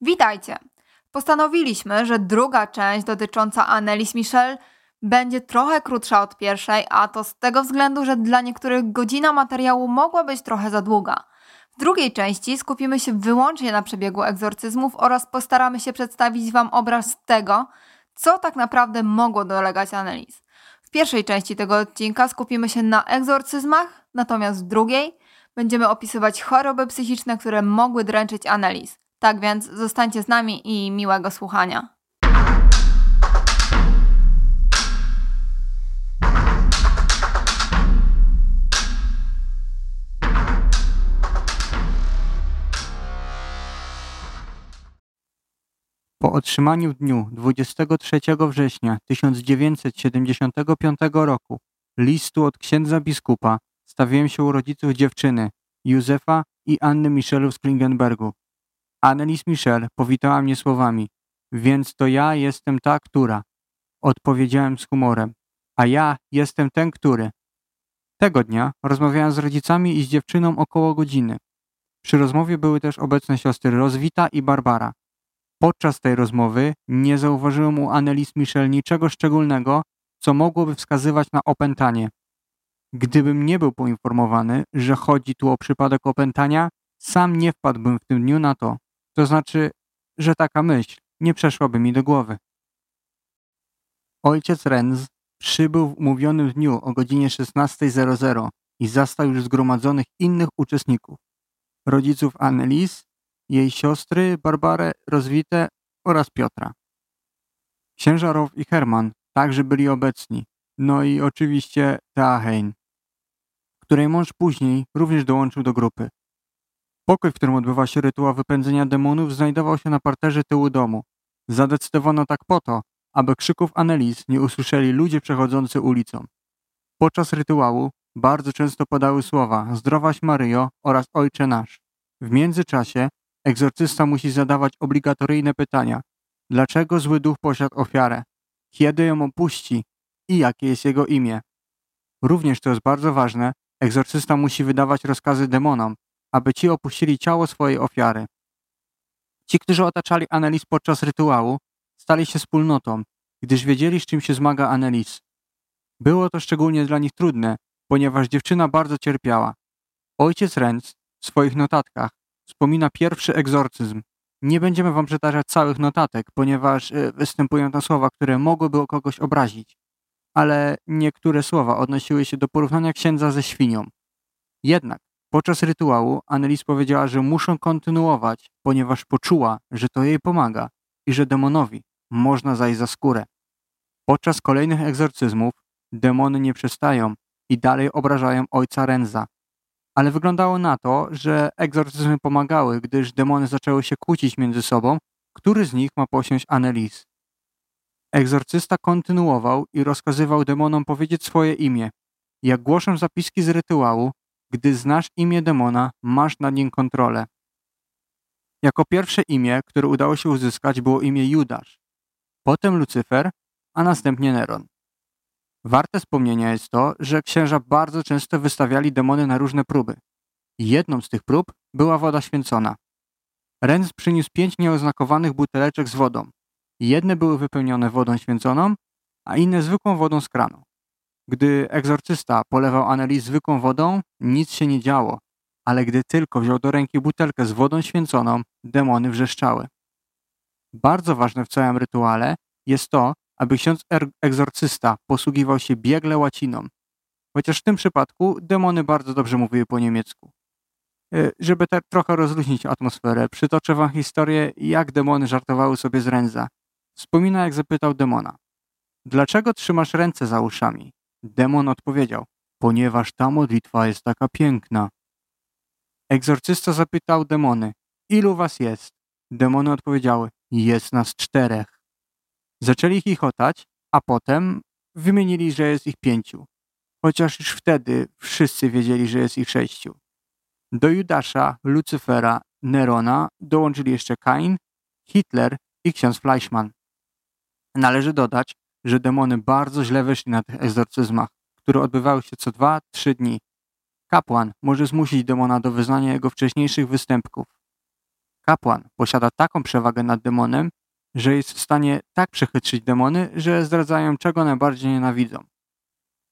Witajcie! Postanowiliśmy, że druga część dotycząca Annelies Michel będzie trochę krótsza od pierwszej, a to z tego względu, że dla niektórych godzina materiału mogła być trochę za długa. W drugiej części skupimy się wyłącznie na przebiegu egzorcyzmów oraz postaramy się przedstawić Wam obraz tego, co tak naprawdę mogło dolegać Annelies. W pierwszej części tego odcinka skupimy się na egzorcyzmach, natomiast w drugiej będziemy opisywać choroby psychiczne, które mogły dręczyć Annelies. Tak więc zostańcie z nami i miłego słuchania. Po otrzymaniu w dniu 23 września 1975 roku listu od księdza biskupa stawiłem się u rodziców dziewczyny, Józefa i Anny Michelów z Klingenbergu. Annelies Michel powitała mnie słowami Więc to ja jestem ta, która. Odpowiedziałem z humorem. A ja jestem ten, który. Tego dnia rozmawiałem z rodzicami i z dziewczyną około godziny. Przy rozmowie były też obecne siostry Rozwita i Barbara. Podczas tej rozmowy nie zauważyłem u Annelies Michel niczego szczególnego, co mogłoby wskazywać na opętanie. Gdybym nie był poinformowany, że chodzi tu o przypadek opętania, sam nie wpadłbym w tym dniu na to. To znaczy, że taka myśl nie przeszłaby mi do głowy. Ojciec Renz przybył w umówionym dniu o godzinie 16.00 i zastał już zgromadzonych innych uczestników. Rodziców Annelies, jej siostry Barbarę Rozwite oraz Piotra. Księża Row i Herman także byli obecni, no i oczywiście Teahein, której mąż później również dołączył do grupy. Pokój, w którym odbywa się rytuał wypędzenia demonów, znajdował się na parterze tyłu domu. Zadecydowano tak po to, aby krzyków Annelies nie usłyszeli ludzie przechodzący ulicą. Podczas rytuału bardzo często padały słowa Zdrowaś Maryjo oraz Ojcze Nasz. W międzyczasie egzorcysta musi zadawać obligatoryjne pytania. Dlaczego zły duch posiadł ofiarę? Kiedy ją opuści? I jakie jest jego imię? Również to jest bardzo ważne, egzorcysta musi wydawać rozkazy demonom, aby ci opuścili ciało swojej ofiary. Ci, którzy otaczali Annelies podczas rytuału, stali się wspólnotą, gdyż wiedzieli, z czym się zmaga Annelies. Było to szczególnie dla nich trudne, ponieważ dziewczyna bardzo cierpiała. Ojciec Renz w swoich notatkach wspomina pierwszy egzorcyzm. Nie będziemy wam przytaczać całych notatek, ponieważ e, występują tam słowa, które mogłyby kogoś obrazić. Ale niektóre słowa odnosiły się do porównania księdza ze świnią. Jednak Podczas rytuału Annelies powiedziała, że muszą kontynuować, ponieważ poczuła, że to jej pomaga i że demonowi można zajść za skórę. Podczas kolejnych egzorcyzmów demony nie przestają i dalej obrażają ojca Renza. Ale wyglądało na to, że egzorcyzmy pomagały, gdyż demony zaczęły się kłócić między sobą, który z nich ma posiąść Annelies. Egzorcysta kontynuował i rozkazywał demonom powiedzieć swoje imię. Jak głoszą zapiski z rytuału, gdy znasz imię demona, masz nad nim kontrolę. Jako pierwsze imię, które udało się uzyskać, było imię Judasz, potem Lucyfer, a następnie Neron. Warte wspomnienia jest to, że księża bardzo często wystawiali demony na różne próby. Jedną z tych prób była woda święcona. Renz przyniósł pięć nieoznakowanych buteleczek z wodą. Jedne były wypełnione wodą święconą, a inne zwykłą wodą z kranu. Gdy egzorcysta polewał Annelies zwykłą wodą, nic się nie działo, ale gdy tylko wziął do ręki butelkę z wodą święconą, demony wrzeszczały. Bardzo ważne w całym rytuale jest to, aby ksiądz egzorcysta posługiwał się biegle łaciną, chociaż w tym przypadku demony bardzo dobrze mówiły po niemiecku. E, żeby tak trochę rozluźnić atmosferę, przytoczę wam historię, jak demony żartowały sobie z Renza. Wspomina, jak zapytał demona. Dlaczego trzymasz ręce za uszami? Demon odpowiedział, ponieważ ta modlitwa jest taka piękna. Egzorcysta zapytał demony, ilu was jest? Demony odpowiedziały, jest nas czterech. Zaczęli chichotać, a potem wymienili, że jest ich pięciu. Chociaż już wtedy wszyscy wiedzieli, że jest ich sześciu. Do Judasza, Lucyfera, Nerona dołączyli jeszcze Kain, Hitler i ksiądz Fleischmann. Należy dodać, że demony bardzo źle wyszli na tych egzorcyzmach, które odbywały się co dwa, trzy dni. Kapłan może zmusić demona do wyznania jego wcześniejszych występków. Kapłan posiada taką przewagę nad demonem, że jest w stanie tak przechytrzyć demony, że zdradzają czego najbardziej nienawidzą.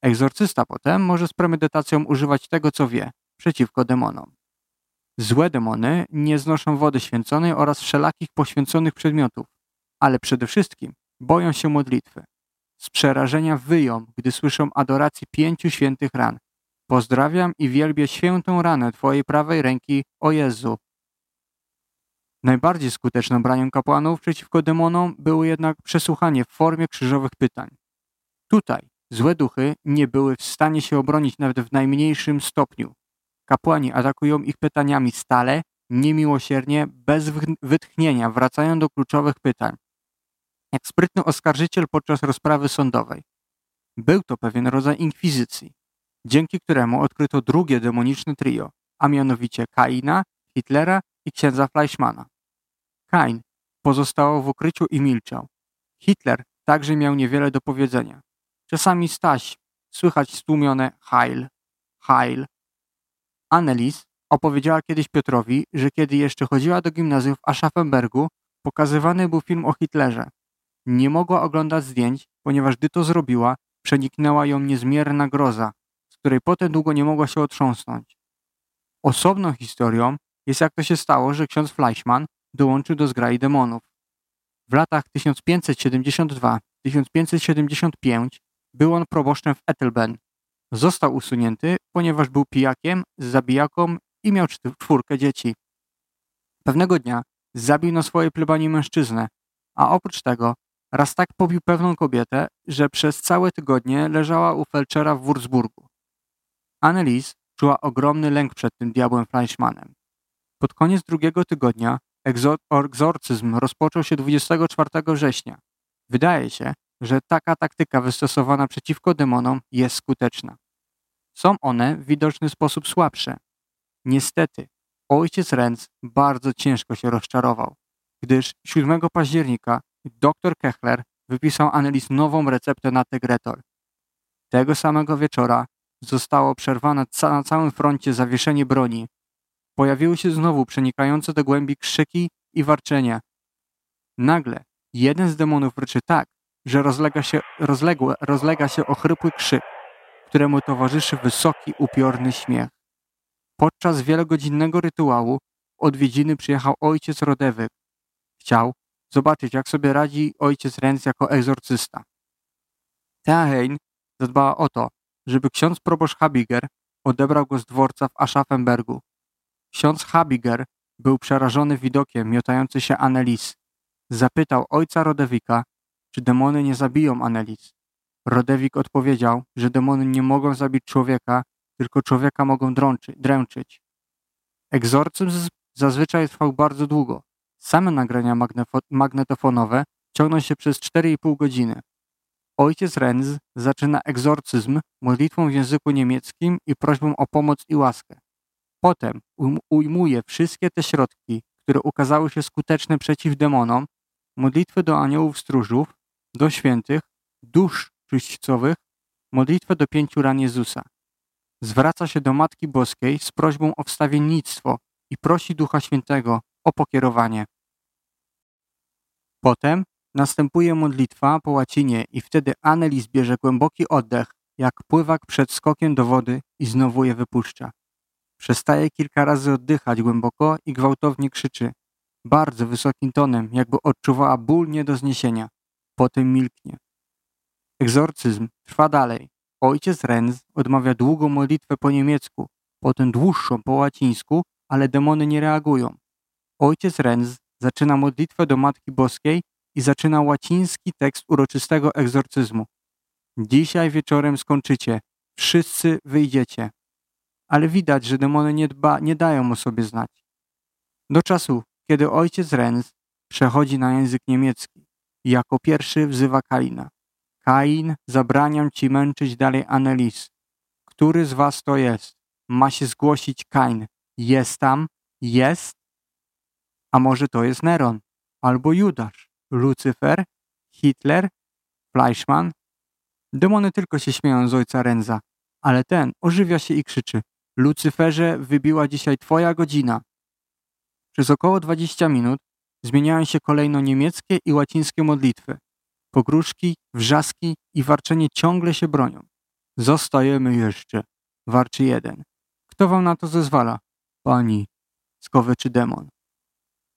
Egzorcysta potem może z premedytacją używać tego, co wie, przeciwko demonom. Złe demony nie znoszą wody święconej oraz wszelakich poświęconych przedmiotów, ale przede wszystkim boją się modlitwy. Z przerażenia wyją, gdy słyszą adoracji pięciu świętych ran. Pozdrawiam i wielbię świętą ranę Twojej prawej ręki, o Jezu. Najbardziej skuteczną branią kapłanów przeciwko demonom było jednak przesłuchanie w formie krzyżowych pytań. Tutaj złe duchy nie były w stanie się obronić nawet w najmniejszym stopniu. Kapłani atakują ich pytaniami stale, niemiłosiernie, bez wytchnienia, wracają do kluczowych pytań. Jak sprytny oskarżyciel podczas rozprawy sądowej. Był to pewien rodzaj inkwizycji, dzięki któremu odkryto drugie demoniczne trio, a mianowicie Kaina, Hitlera i księdza Fleischmana. Kain pozostawał w ukryciu i milczał. Hitler także miał niewiele do powiedzenia. Czasami Staś słychać stłumione Heil, Heil. Annelies opowiedziała kiedyś Piotrowi, że kiedy jeszcze chodziła do gimnazjum w Aschaffenbergu, pokazywany był film o Hitlerze. Nie mogła oglądać zdjęć, ponieważ gdy to zrobiła, przeniknęła ją niezmierna groza, z której potem długo nie mogła się otrząsnąć. Osobną historią jest jak to się stało, że ksiądz Fleischmann dołączył do zgrai demonów. W latach 1572-1575 był on proboszczem w Ettelben. Został usunięty, ponieważ był pijakiem, zabijaką i miał czwórkę dzieci. Pewnego dnia zabił na swojej plebanii mężczyznę, a oprócz tego raz tak pobił pewną kobietę, że przez całe tygodnie leżała u felczera w Wurzburgu. Annelies czuła ogromny lęk przed tym diabłem Fleischmanem. Pod koniec drugiego tygodnia egzorcyzm rozpoczął się 24 września. Wydaje się, że taka taktyka wystosowana przeciwko demonom jest skuteczna. Są one w widoczny sposób słabsze. Niestety, ojciec Renz bardzo ciężko się rozczarował, gdyż 7 października dr Kechler wypisał Annelies nową receptę na Tegretor. Tego samego wieczora zostało przerwane na całym froncie zawieszenie broni. Pojawiły się znowu przenikające do głębi krzyki i warczenia. Nagle jeden z demonów ryczy tak, że rozlega się, rozległe, rozlega się ochrypły krzyk, któremu towarzyszy wysoki, upiorny śmiech. Podczas wielogodzinnego rytuału odwiedziny przyjechał ojciec Rodewyk. Chciał zobaczyć, jak sobie radzi ojciec Renz jako egzorcysta. Teahein zadbała o to, żeby ksiądz proboszcz Habiger odebrał go z dworca w Aschaffenbergu. Ksiądz Habiger był przerażony widokiem miotający się Annelies. Zapytał ojca Rodewika, czy demony nie zabiją Annelies. Rodewik odpowiedział, że demony nie mogą zabić człowieka, tylko człowieka mogą drączy, dręczyć. Egzorcyzm zazwyczaj trwał bardzo długo. Same nagrania magnetofonowe ciągną się przez 4,5 godziny. Ojciec Renz zaczyna egzorcyzm modlitwą w języku niemieckim i prośbą o pomoc i łaskę. Potem ujmuje wszystkie te środki, które ukazały się skuteczne przeciw demonom, modlitwy do aniołów stróżów, do świętych, dusz czyśćcowych, modlitwę do pięciu ran Jezusa. Zwraca się do Matki Boskiej z prośbą o wstawiennictwo i prosi Ducha Świętego o pokierowanie. Potem następuje modlitwa po łacinie i wtedy Annelies bierze głęboki oddech, jak pływak przed skokiem do wody i znowu je wypuszcza. Przestaje kilka razy oddychać głęboko i gwałtownie krzyczy. Bardzo wysokim tonem, jakby odczuwała ból nie do zniesienia. Potem milknie. Egzorcyzm trwa dalej. Ojciec Renz odmawia długą modlitwę po niemiecku, potem dłuższą po łacińsku, ale demony nie reagują. Ojciec Renz zaczyna modlitwę do Matki Boskiej i zaczyna łaciński tekst uroczystego egzorcyzmu. Dzisiaj wieczorem skończycie. Wszyscy wyjdziecie ale widać, że demony nie, dba, nie dają o sobie znać. Do czasu, kiedy ojciec Renz przechodzi na język niemiecki jako pierwszy wzywa Kaina. Kain, zabraniam ci męczyć dalej Annelies. Który z was to jest? Ma się zgłosić Kain. Jest tam? Jest? A może to jest Neron? Albo Judasz? Lucyfer? Hitler? Fleischmann? Demony tylko się śmieją z ojca Renza, ale ten ożywia się i krzyczy. Lucyferze, wybiła dzisiaj twoja godzina. Przez około 20 minut zmieniają się kolejno niemieckie i łacińskie modlitwy. Pogróżki, wrzaski i warczenie ciągle się bronią. Zostajemy jeszcze, warczy jeden. Kto wam na to zezwala? Pani, skowyczy demon.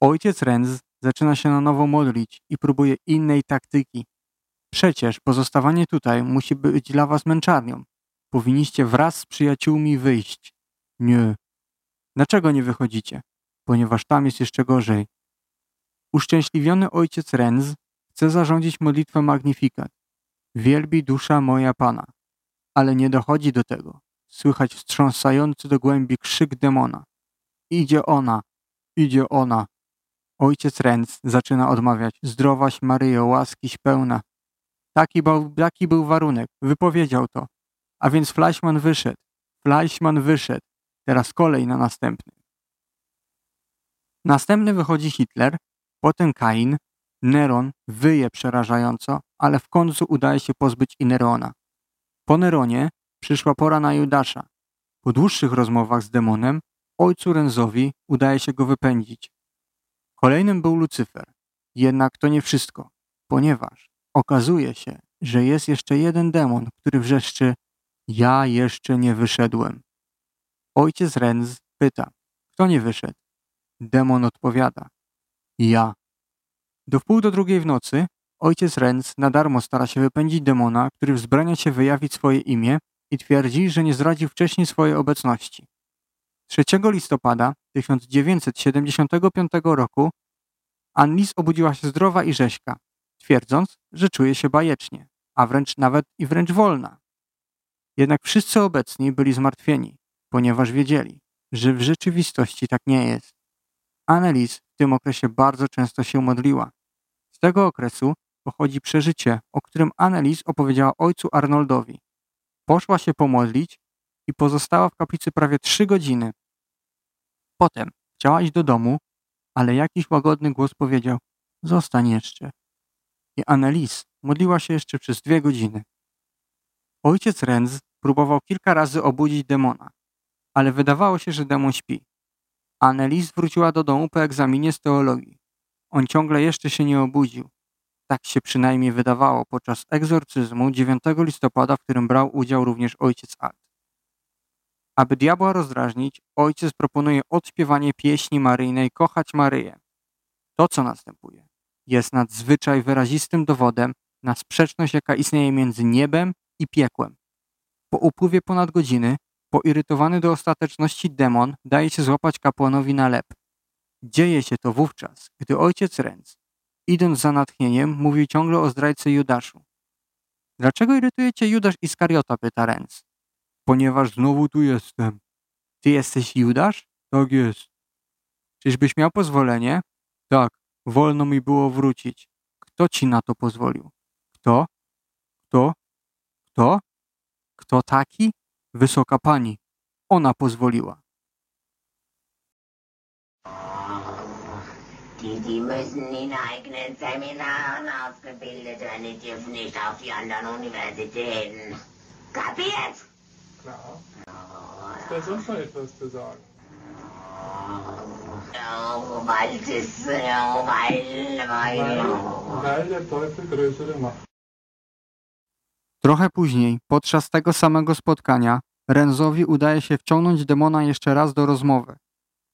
Ojciec Renz zaczyna się na nowo modlić i próbuje innej taktyki. Przecież pozostawanie tutaj musi być dla was męczarnią. Powinniście wraz z przyjaciółmi wyjść. Nie. Dlaczego nie wychodzicie? Ponieważ tam jest jeszcze gorzej. Uszczęśliwiony ojciec Renz chce zarządzić modlitwę Magnifikat. Wielbi dusza moja Pana. Ale nie dochodzi do tego. Słychać wstrząsający do głębi krzyk demona. Idzie ona, idzie ona. Ojciec Renz zaczyna odmawiać. Zdrowaś Maryjo, łaskiś pełna. Taki był, taki był warunek. Wypowiedział to. A więc Fleischmann wyszedł. Fleischmann wyszedł. Teraz kolej na następny. Następny wychodzi Hitler, potem Kain, Neron wyje przerażająco, ale w końcu udaje się pozbyć i Nerona. Po Neronie przyszła pora na Judasza. Po dłuższych rozmowach z demonem, ojcu Renzowi udaje się go wypędzić. Kolejnym był Lucyfer. Jednak to nie wszystko, ponieważ okazuje się, że jest jeszcze jeden demon, który wrzeszczy ja jeszcze nie wyszedłem. Ojciec Renz pyta, kto nie wyszedł? Demon odpowiada, ja. Do wpół do drugiej w nocy ojciec Renz na darmo stara się wypędzić demona, który wzbrania się wyjawić swoje imię i twierdzi, że nie zdradził wcześniej swojej obecności. 3 listopada 1975 roku Anlis obudziła się zdrowa i rzeźka, twierdząc, że czuje się bajecznie, a wręcz nawet i wręcz wolna. Jednak wszyscy obecni byli zmartwieni, ponieważ wiedzieli, że w rzeczywistości tak nie jest. Annelies w tym okresie bardzo często się modliła. Z tego okresu pochodzi przeżycie, o którym Annelies opowiedziała ojcu Arnoldowi. Poszła się pomodlić i pozostała w kaplicy prawie trzy godziny. Potem chciała iść do domu, ale jakiś łagodny głos powiedział zostań jeszcze. I Annelies modliła się jeszcze przez dwie godziny. Ojciec Renz próbował kilka razy obudzić demona, ale wydawało się, że demon śpi. Annelies wróciła do domu po egzaminie z teologii. On ciągle jeszcze się nie obudził. Tak się przynajmniej wydawało podczas egzorcyzmu 9 listopada, w którym brał udział również ojciec Alt. Aby diabła rozdrażnić, ojciec proponuje odśpiewanie pieśni maryjnej Kochać Maryję. To, co następuje, jest nadzwyczaj wyrazistym dowodem na sprzeczność, jaka istnieje między niebem i piekłem. Po upływie ponad godziny, poirytowany do ostateczności demon daje się złapać kapłanowi na lep. Dzieje się to wówczas, gdy ojciec Renz, idąc za natchnieniem, mówi ciągle o zdrajcy Judaszu. Dlaczego irytuje cię Judasz Iskariota? pyta Renz. Ponieważ znowu tu jestem. Ty jesteś Judasz? Tak jest. Czyżbyś miał pozwolenie? Tak, wolno mi było wrócić. Kto ci na to pozwolił? Kto? Kto? Kto? Kto taki? Wysoka pani. Ona pozwoliła. Die, müssen in eigenen Seminaren ausgebildet werden, die dürfen nicht auf die anderen Universitäten. Kapiert? Klar. Wer sonst noch etwas zu sagen? Weil das, weil, weil. Weil der Teufel größere Macht. Trochę później, podczas tego samego spotkania, Renzowi udaje się wciągnąć demona jeszcze raz do rozmowy.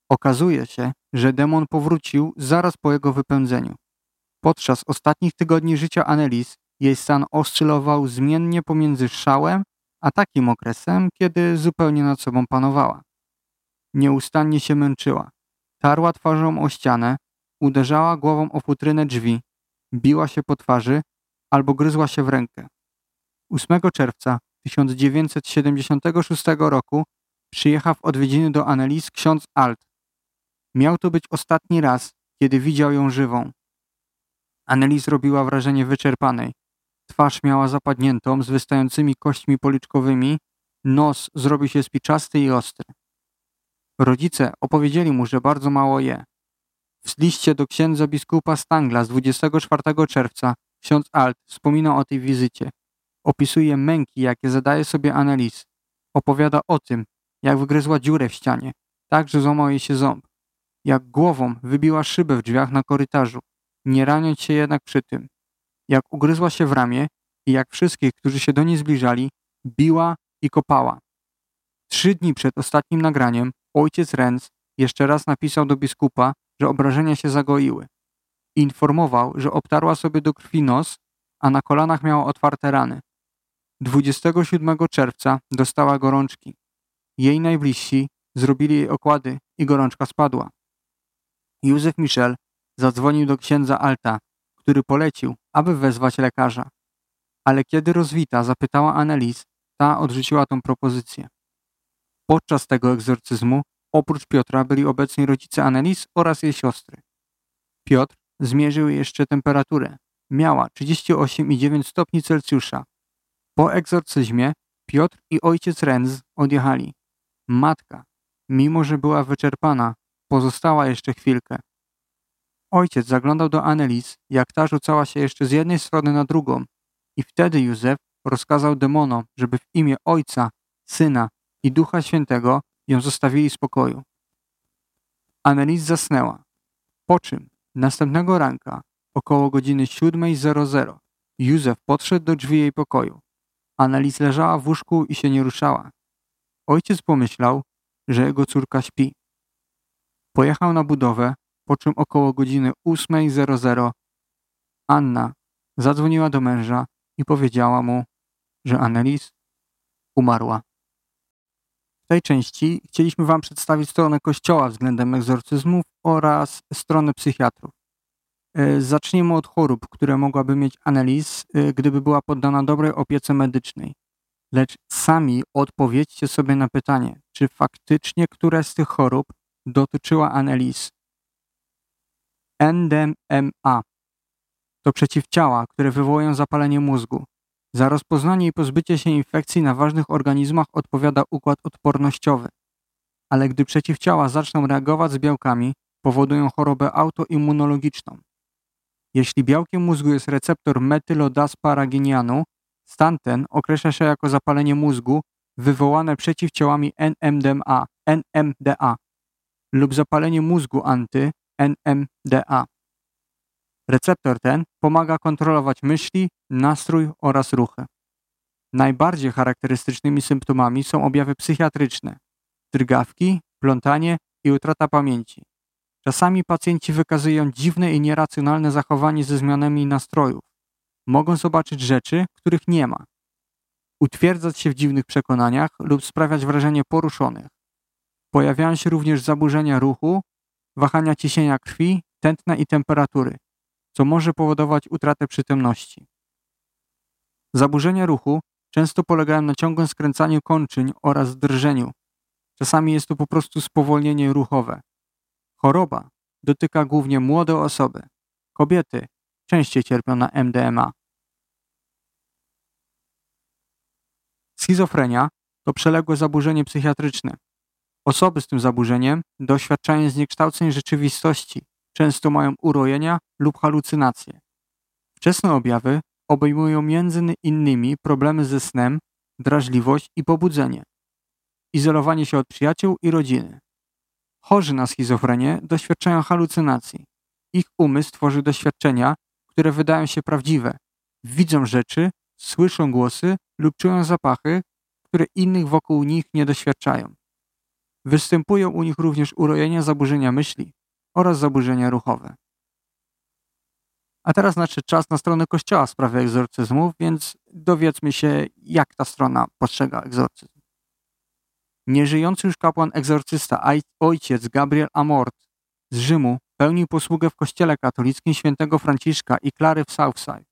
Okazuje się, że demon powrócił zaraz po jego wypędzeniu. Podczas ostatnich tygodni życia Annelies jej stan oscylował zmiennie pomiędzy szałem a takim okresem, kiedy zupełnie nad sobą panowała. Nieustannie się męczyła. Tarła twarzą o ścianę, uderzała głową o futrynę drzwi, biła się po twarzy albo gryzła się w rękę. 8 czerwca 1976 roku przyjechał w odwiedziny do Annelies ksiądz Alt. Miał to być ostatni raz, kiedy widział ją żywą. Annelies robiła wrażenie wyczerpanej. Twarz miała zapadniętą z wystającymi kośćmi policzkowymi, nos zrobił się spiczasty i ostry. Rodzice opowiedzieli mu, że bardzo mało je. W liście do księdza biskupa Stangla z 24 czerwca ksiądz Alt wspominał o tej wizycie. Opisuje męki, jakie zadaje sobie Annelies. Opowiada o tym, jak wygryzła dziurę w ścianie, tak, że złamał jej się ząb. jak głową wybiła szybę w drzwiach na korytarzu, nie raniąc się jednak przy tym. Jak ugryzła się w ramię i jak wszystkich, którzy się do niej zbliżali, biła i kopała. Trzy dni przed ostatnim nagraniem ojciec Renz jeszcze raz napisał do biskupa, że obrażenia się zagoiły. Informował, że obtarła sobie do krwi nos, a na kolanach miała otwarte rany. 27 czerwca dostała gorączki. Jej najbliżsi zrobili jej okłady i gorączka spadła. Józef Michel zadzwonił do księdza Alta, który polecił, aby wezwać lekarza. Ale kiedy rozwita zapytała Annelies, ta odrzuciła tą propozycję. Podczas tego egzorcyzmu oprócz Piotra byli obecni rodzice Annelies oraz jej siostry. Piotr zmierzył jeszcze temperaturę. Miała 38,9 stopni Celsjusza. Po egzorcyzmie Piotr i ojciec Renz odjechali. Matka, mimo że była wyczerpana, pozostała jeszcze chwilkę. Ojciec zaglądał do Annelies, jak ta rzucała się jeszcze z jednej strony na drugą i wtedy Józef rozkazał demonom, żeby w imię Ojca, Syna i Ducha Świętego ją zostawili spokoju. Annelies zasnęła, po czym następnego ranka około godziny 7.00 Józef podszedł do drzwi jej pokoju. Annelies leżała w łóżku i się nie ruszała. Ojciec pomyślał, że jego córka śpi. Pojechał na budowę, po czym około godziny 8.00 Anna zadzwoniła do męża i powiedziała mu, że Annelies umarła. W tej części chcieliśmy Wam przedstawić stronę Kościoła względem egzorcyzmów oraz stronę psychiatrów. E, zaczniemy od chorób, które mogłaby mieć Annelies, e, gdyby była poddana dobrej opiece medycznej. Lecz sami odpowiedzcie sobie na pytanie, czy faktycznie któraś z tych chorób dotyczyła Annelies. NDMA to przeciwciała, które wywołują zapalenie mózgu. Za rozpoznanie i pozbycie się infekcji na ważnych organizmach odpowiada układ odpornościowy. Ale gdy przeciwciała zaczną reagować z białkami, powodują chorobę autoimmunologiczną. Jeśli białkiem mózgu jest receptor metylodasparaginianu, stan ten określa się jako zapalenie mózgu wywołane przeciwciałami NMDA, NMDA lub zapalenie mózgu anty NMDA. Receptor ten pomaga kontrolować myśli, nastrój oraz ruchy. Najbardziej charakterystycznymi symptomami są objawy psychiatryczne, drgawki, plątanie i utrata pamięci. Czasami pacjenci wykazują dziwne i nieracjonalne zachowanie ze zmianami nastrojów. Mogą zobaczyć rzeczy, których nie ma. Utwierdzać się w dziwnych przekonaniach lub sprawiać wrażenie poruszonych. Pojawiają się również zaburzenia ruchu, wahania ciśnienia krwi, tętna i temperatury, co może powodować utratę przytomności. Zaburzenia ruchu często polegają na ciągłym skręcaniu kończyń oraz drżeniu. Czasami jest to po prostu spowolnienie ruchowe. Choroba dotyka głównie młode osoby. Kobiety częściej cierpią na MDMA. Schizofrenia to przeległe zaburzenie psychiatryczne. Osoby z tym zaburzeniem doświadczają zniekształceń rzeczywistości, często mają urojenia lub halucynacje. Wczesne objawy obejmują między innymi problemy ze snem, drażliwość i pobudzenie, izolowanie się od przyjaciół i rodziny. Chorzy na schizofrenię doświadczają halucynacji. Ich umysł tworzy doświadczenia, które wydają się prawdziwe. Widzą rzeczy, słyszą głosy lub czują zapachy, które innych wokół nich nie doświadczają. Występują u nich również urojenia zaburzenia myśli oraz zaburzenia ruchowe. A teraz nadszedł czas na stronę Kościoła w sprawie egzorcyzmów, więc dowiedzmy się, jak ta strona postrzega egzorcyzm. Nieżyjący już kapłan egzorcysta, ojciec Gabriel Amort z Rzymu pełnił posługę w kościele katolickim świętego Franciszka i Klary w Southside.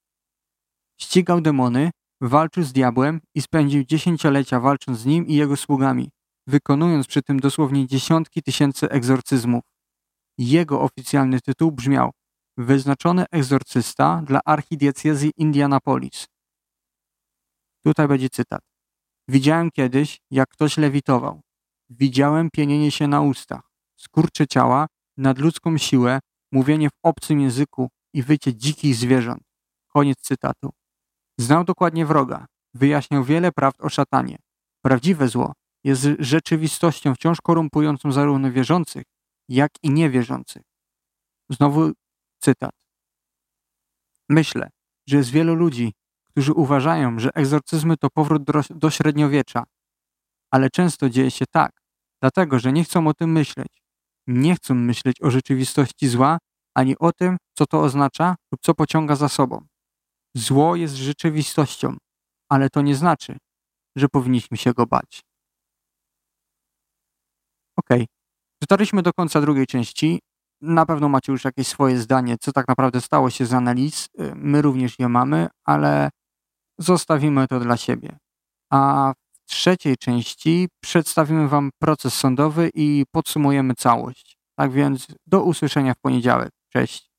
Ścigał demony, walczył z diabłem i spędził dziesięciolecia walcząc z nim i jego sługami, wykonując przy tym dosłownie dziesiątki tysięcy egzorcyzmów. Jego oficjalny tytuł brzmiał Wyznaczony egzorcysta dla archidiecezji Indianapolis. Tutaj będzie cytat. Widziałem kiedyś, jak ktoś lewitował. Widziałem pienienie się na ustach, skurcze ciała, nadludzką siłę, mówienie w obcym języku i wycie dzikich zwierząt. Koniec cytatu. Znał dokładnie wroga. Wyjaśniał wiele prawd o szatanie. Prawdziwe zło jest rzeczywistością wciąż korumpującą zarówno wierzących, jak i niewierzących. Znowu cytat. Myślę, że jest wielu ludzi, którzy uważają, że egzorcyzmy to powrót do, do średniowiecza, ale często dzieje się tak, dlatego że nie chcą o tym myśleć. Nie chcą myśleć o rzeczywistości zła, ani o tym, co to oznacza lub co pociąga za sobą. Zło jest rzeczywistością, ale to nie znaczy, że powinniśmy się go bać. Ok, dotarliśmy do końca drugiej części. Na pewno macie już jakieś swoje zdanie, co tak naprawdę stało się z analiz. My również je mamy, ale zostawimy to dla siebie. A w trzeciej części przedstawimy Wam proces sądowy i podsumujemy całość. Tak więc do usłyszenia w poniedziałek. Cześć.